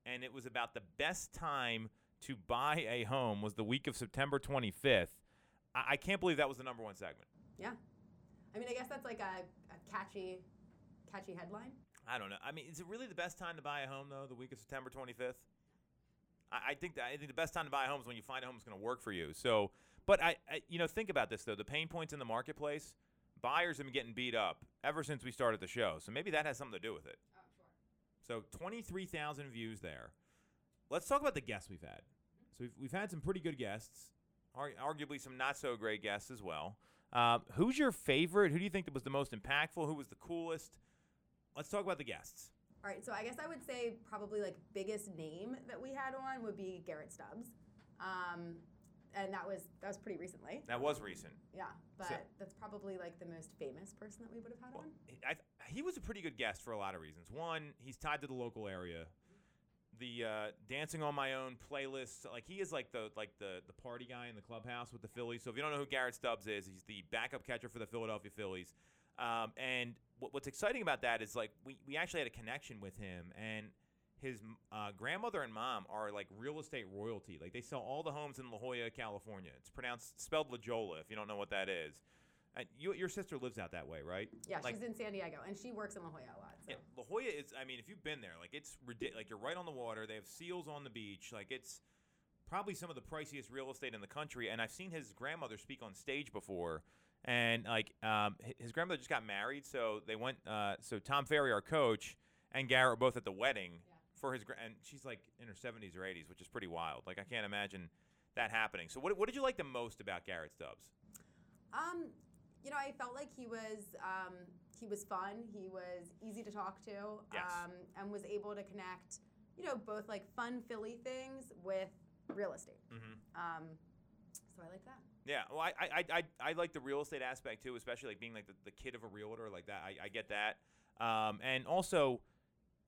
and it was about the best time to buy a home was the week of September 25th. I, I can't believe that was the number one segment. Yeah. I mean, I guess that's like a, a catchy, catchy headline. I don't know. I mean, is it really the best time to buy a home though? The week of September 25th. I, I think that, I think the best time to buy a home is when you find a home that's going to work for you. So, but I, I, you know, think about this though. The pain points in the marketplace. Buyers have been getting beat up ever since we started the show. So maybe that has something to do with it. So 23,000 views there. Let's talk about the guests we've had. So we've, we've had some pretty good guests, ar- arguably some not so great guests as well. Uh, who's your favorite? Who do you think that was the most impactful? Who was the coolest? Let's talk about the guests. All right, so I guess I would say probably like biggest name that we had on would be Garrett Stubbs, um, and that was that was pretty recently. That was recent. Yeah, but So- that's probably like the most famous person that we would have had on. I, he was a pretty good guest for a lot of reasons. One, he's tied to the local area. The uh, dancing on my own playlist, like he is like the like the the party guy in the clubhouse with the Phillies. So if you don't know who Garrett Stubbs is, he's the backup catcher for the Philadelphia Phillies. Um, and what, what's exciting about that is like we, we actually had a connection with him and his uh, grandmother and mom are like real estate royalty. Like they sell all the homes in La Jolla, California. It's pronounced spelled La Jolla if you don't know what that is. And you, your sister lives out that way, right? Yeah, Like, she's in San Diego, and she works in La Jolla a lot. So. Yeah, La Jolla is. I mean, if you've been there, like it's ridiculous. Like you're right on the water. They have seals on the beach. Like it's probably some of the priciest real estate in the country. And I've seen his grandmother speak on stage before. And like um, his grandmother just got married, so they went. Uh, so Tom Ferry, our coach, and Garrett were both at the wedding for his. Gra- and she's like in her 70s or 80s, which is pretty wild. Like I can't imagine that happening. So what, what did you like the most about Garrett Stubbs? Um, you know, I felt like he was um, he was fun. He was easy to talk to, Yes. um, and was able to connect. You know, both like fun Philly things with real estate. Mm-hmm. Um, so I like that. Yeah, well, I, I, I, I I like the real estate aspect too, especially like being like the, the kid of a realtor, like that. I, I get that. Um, and also,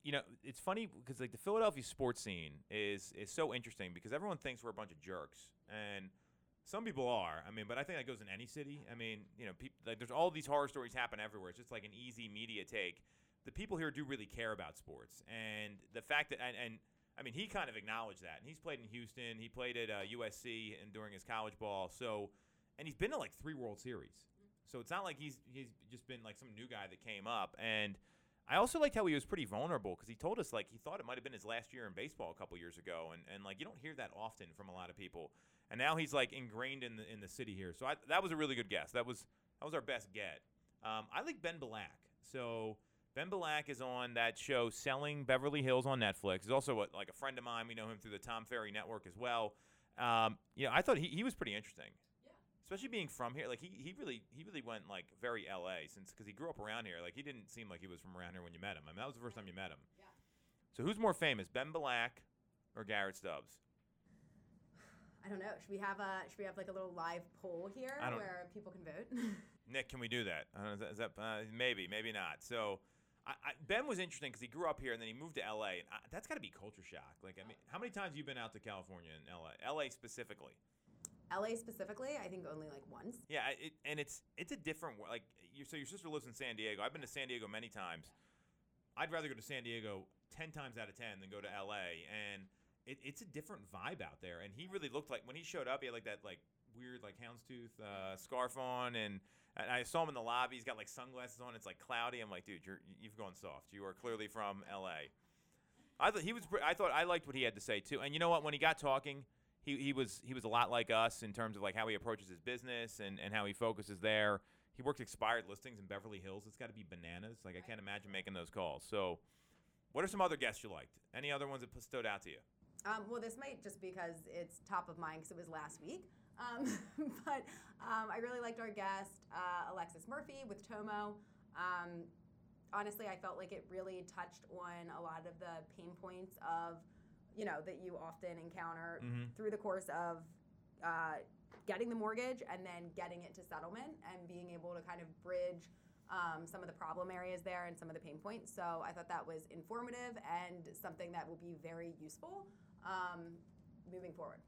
you know, it's funny because like the Philadelphia sports scene is is so interesting because everyone thinks we're a bunch of jerks, and some people are. I mean, but I think that goes in any city. I mean, you know, peop like there's all these horror stories happen everywhere. It's just like an easy media take. The people here do really care about sports, and the fact that and, and I mean, he kind of acknowledged that. And he's played in Houston. He played at uh, USC and during his college ball. So, and he's been to like three World Series. So it's not like he's he's just been like some new guy that came up. And I also liked how he was pretty vulnerable because he told us like he thought it might have been his last year in baseball a couple years ago. And and like you don't hear that often from a lot of people. And now he's like ingrained in the in the city here. So I, that was a really good guess. That was that was our best get. Um, I like Ben Black. So Ben Black is on that show Selling Beverly Hills on Netflix. He's also a, like a friend of mine. We know him through the Tom Ferry Network as well. Um, you know, I thought he, he was pretty interesting. Especially being from here, like he, he really he really went like very LA since because he grew up around here. Like he didn't seem like he was from around here when you met him. I mean that was the first time you met him. Yeah. So who's more famous, Ben Black or Garrett Stubbs? I don't know. Should we have a should we have like a little live poll here where people can vote? Nick, can we do that? Uh, is that, is that uh, maybe, maybe not. So, I, I, Ben was interesting because he grew up here and then he moved to LA, and I, that's got to be culture shock. Like, I mean, how many times have you been out to California and LA? LA specifically? LA specifically, I think only like once. Yeah, it, and it's it's a different like. You, so your sister lives in San Diego. I've been to San Diego many times. I'd rather go to San Diego ten times out of ten than go to LA, and it, it's a different vibe out there. And he really looked like when he showed up, he had like that like weird like houndstooth uh, scarf on, and, and I saw him in the lobby. He's got like sunglasses on. It's like cloudy. I'm like, dude, you're you've gone soft. You are clearly from LA. I thought he was. I thought I liked what he had to say too. And you know what? When he got talking, he, he was he was a lot like us in terms of like how he approaches his business and, and how he focuses there. He worked expired listings in Beverly Hills. It's got to be bananas. Like I can't imagine making those calls. So, what are some other guests you liked? Any other ones that stood out to you? Um, well, this might just because it's top of mind because it was last week. Um, but um, I really liked our guest, uh, Alexis Murphy with Tomo. Um, honestly, I felt like it really touched on a lot of the pain points of, you know, that you often encounter Mhm. through the course of uh, getting the mortgage and then getting it to settlement and being able to kind of bridge um, some of the problem areas there and some of the pain points. So I thought that was informative and something that will be very useful um, moving forward.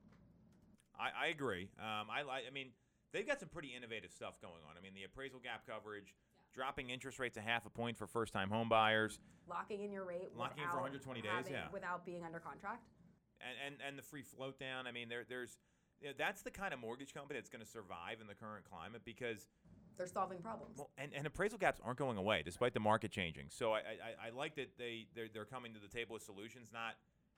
I, I agree. Um, I like. I mean, they've got some pretty innovative stuff going on. I mean, the appraisal gap coverage, dropping interest rates a half a point for first-time home buyers, Locking in your rate Locking in for without 120 days, having- yeah. without being under contract. and, and, and the free float down. I mean, there, there's you know, that's the kind of mortgage company that's going to survive in the current climate because They're solving problems. well, and, and appraisal gaps aren't going away despite the market changing. So I, I, I like that they they're, they're coming to the table with solutions, not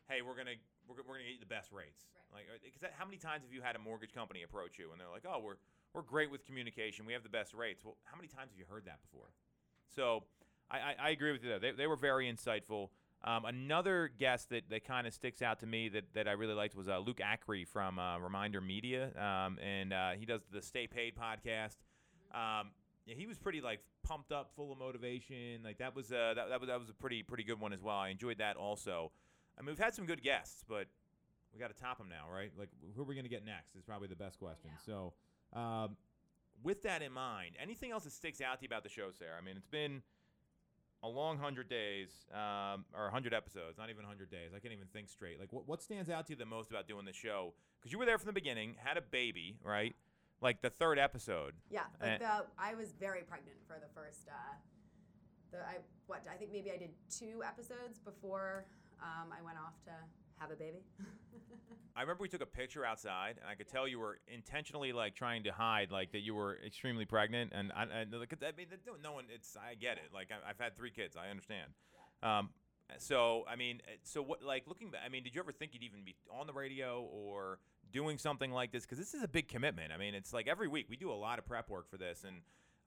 hey we're gonna we're, gonna- we're gonna get you the best rates. Like uh, because how many times have you had a mortgage company approach you and they're like oh we're we're great with communication we have the best rates. Well, how many times have you heard that before? So I, I, I agree with you there. They, they were very insightful. Um, another guest that, that kind of sticks out to me that, that I really liked was uh, Luke Acree from uh, Reminder Media, um, and uh, he does the Stay Paid podcast. Um, yeah, he was pretty like pumped up, full of motivation. Like that was uh, that, that was that was a pretty pretty good one as well. I enjoyed that also. I mean, we've had some good guests, but we got to top them now, right? Like, who are we going to get next? Is probably the best question. So, um, with that in mind, anything else that sticks out to you about the show, Sarah? I mean, it's been a long hundred days, um, or hundred episodes, not even hundred days. I can't even think straight. Like, what, what stands out to you the most about doing the show? Because you were there from the beginning, had a baby, right? Like the third episode. Yeah, like the I was very pregnant for the first. Uh, the I what I think maybe I did two episodes before um, I went off to have a baby. I remember we took a picture outside, and I could tell you were intentionally like trying to hide, like that you were extremely pregnant. And I, I, I mean, no- one. It's I get it. Like I, I've had three kids, I understand. Um, so I mean, uh, so what? Like looking back, I mean, did you ever think you'd even be on the radio or doing something like this? Because this is a big commitment. I mean, it's like every week we do a lot of prep work for this, and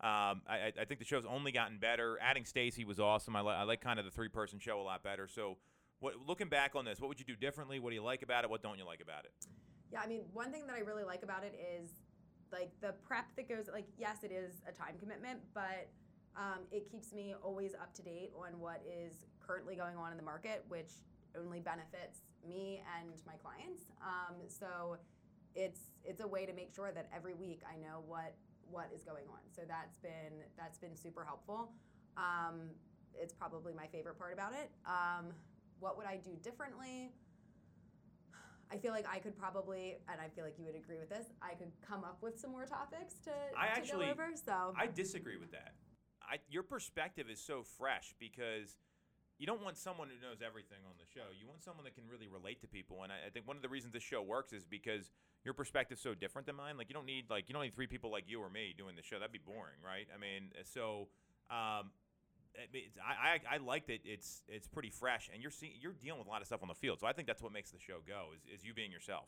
um, I, I- I think the show's only gotten better. Adding Stacy was awesome. I, li- I like kind of the three person show a lot better. So. What, looking back on this, what would you do differently? What do you like about it? What don't you like about it? Yeah, I mean, one thing that I really like about it is like the prep that goes like yes, it is a time commitment, but um, it keeps me always up to date on what is currently going on in the market, which only benefits me and my clients. Um, so it's it's a way to make sure that every week I know what what is going on. So that's been that's been super helpful. Um, it's probably my favorite part about it. Um, what would I do differently? I feel like I could probably, and I feel like you would agree with this. I could come up with some more topics to, I to actually- go over. So I disagree with that. I, your perspective is so fresh because you don't want someone who knows everything on the show. You want someone that can really relate to people. And I, I think one of the reasons this show works is because your perspective's so different than mine. Like you don't need like you don't need three people like you or me doing the show. That'd be boring, right? I mean, so um, I, mean, I, I I like that it's it's pretty fresh, and you're seeing you're dealing with a lot of stuff on the field. So I think that's what makes the show go is, is you being yourself.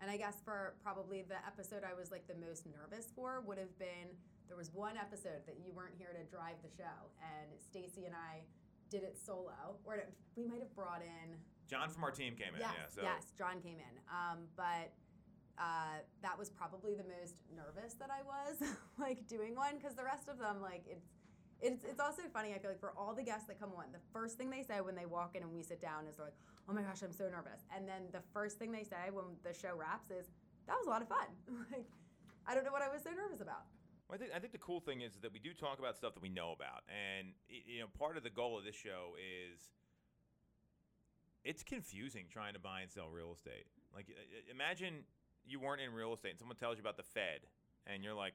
And I guess for probably the episode I was like the most nervous for would have been there was one episode that you weren't here to drive the show, and Stacy and I did it solo, or we might have brought in John from our team came in. yes, yeah. So yes, John came in, um, but uh, that was probably the most nervous that I was like doing one because the rest of them like it's. It's, it's also funny. I feel like for all the guests that come on, the first thing they say when they walk in and we sit down is they're like, "Oh my gosh, I'm so nervous." And then the first thing they say when the show wraps is, "That was a lot of fun." like, I don't know what I was so nervous about. Well, I think I think the cool thing is that we do talk about stuff that we know about, and you know, part of the goal of this show is it's confusing trying to buy and sell real estate. Like, imagine you weren't in real estate and someone tells you about the Fed, and you're like,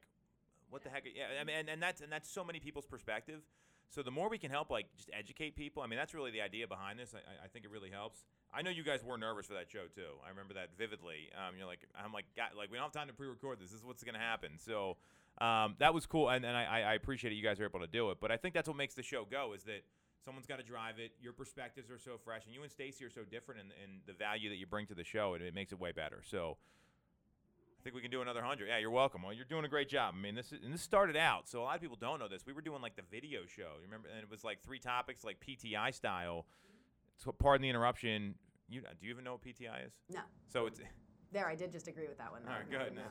"What the heck?" Yeah, I mean, and, and that's and that's so many people's perspective. So the more we can help, like, just educate people. I mean, that's really the idea behind this. I, I- think it really helps. I know you guys were nervous for that show too. I remember that vividly. Um, you're like, I'm like, God, like we don't have time to pre-record this. This is what's going to happen. So um, that was cool, and, and I, I- appreciate it. You guys are able to do it, but I think that's what makes the show go is that someone's got to drive it. Your perspectives are so fresh, and you and Stacy are so different and in the value that you bring to the show, and it makes it way better. So think we can do another hundred. Yeah, you're welcome. Well, you're doing a great job. I mean, this is, and this started out, so a lot of people don't know this. We were doing like the video show. You remember? And it was like three topics, like PTI style. So pardon the interruption. You do you even know what PTI is? No, So it's there I did just agree with that one. all right, good. no.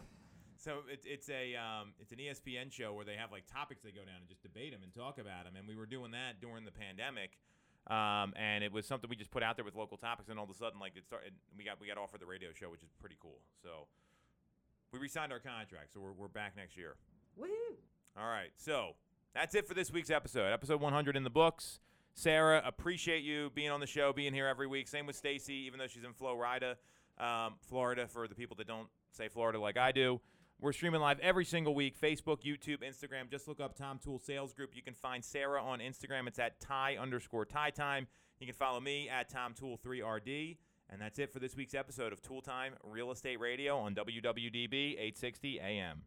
So it's it's a um, it's an ESPN show where they have like topics they go down and just debate them and talk about them. And we were doing that during the pandemic, um, and it was something we just put out there with local topics. And all of a sudden, like it started, we got we got offered the radio show, which is pretty cool. So we re-signed our contract, so we're we're back next year. Woohoo! All right, so that's it for this week's episode. Episode 100 in the books. Sarah, appreciate you being on the show, being here every week. Same with Stacy, even though she's in Florida, um, Florida. For the people that don't say Florida like I do, we're streaming live every single week. Facebook, YouTube, Instagram. Just look up Tom Toole Sales Group. You can find Sarah on Instagram. It's at Ty underscore Ty Time. You can follow me at Tom Toole 3RD. And that's it for this week's episode of Toole Time Real Estate Radio on WWDB 860 AM.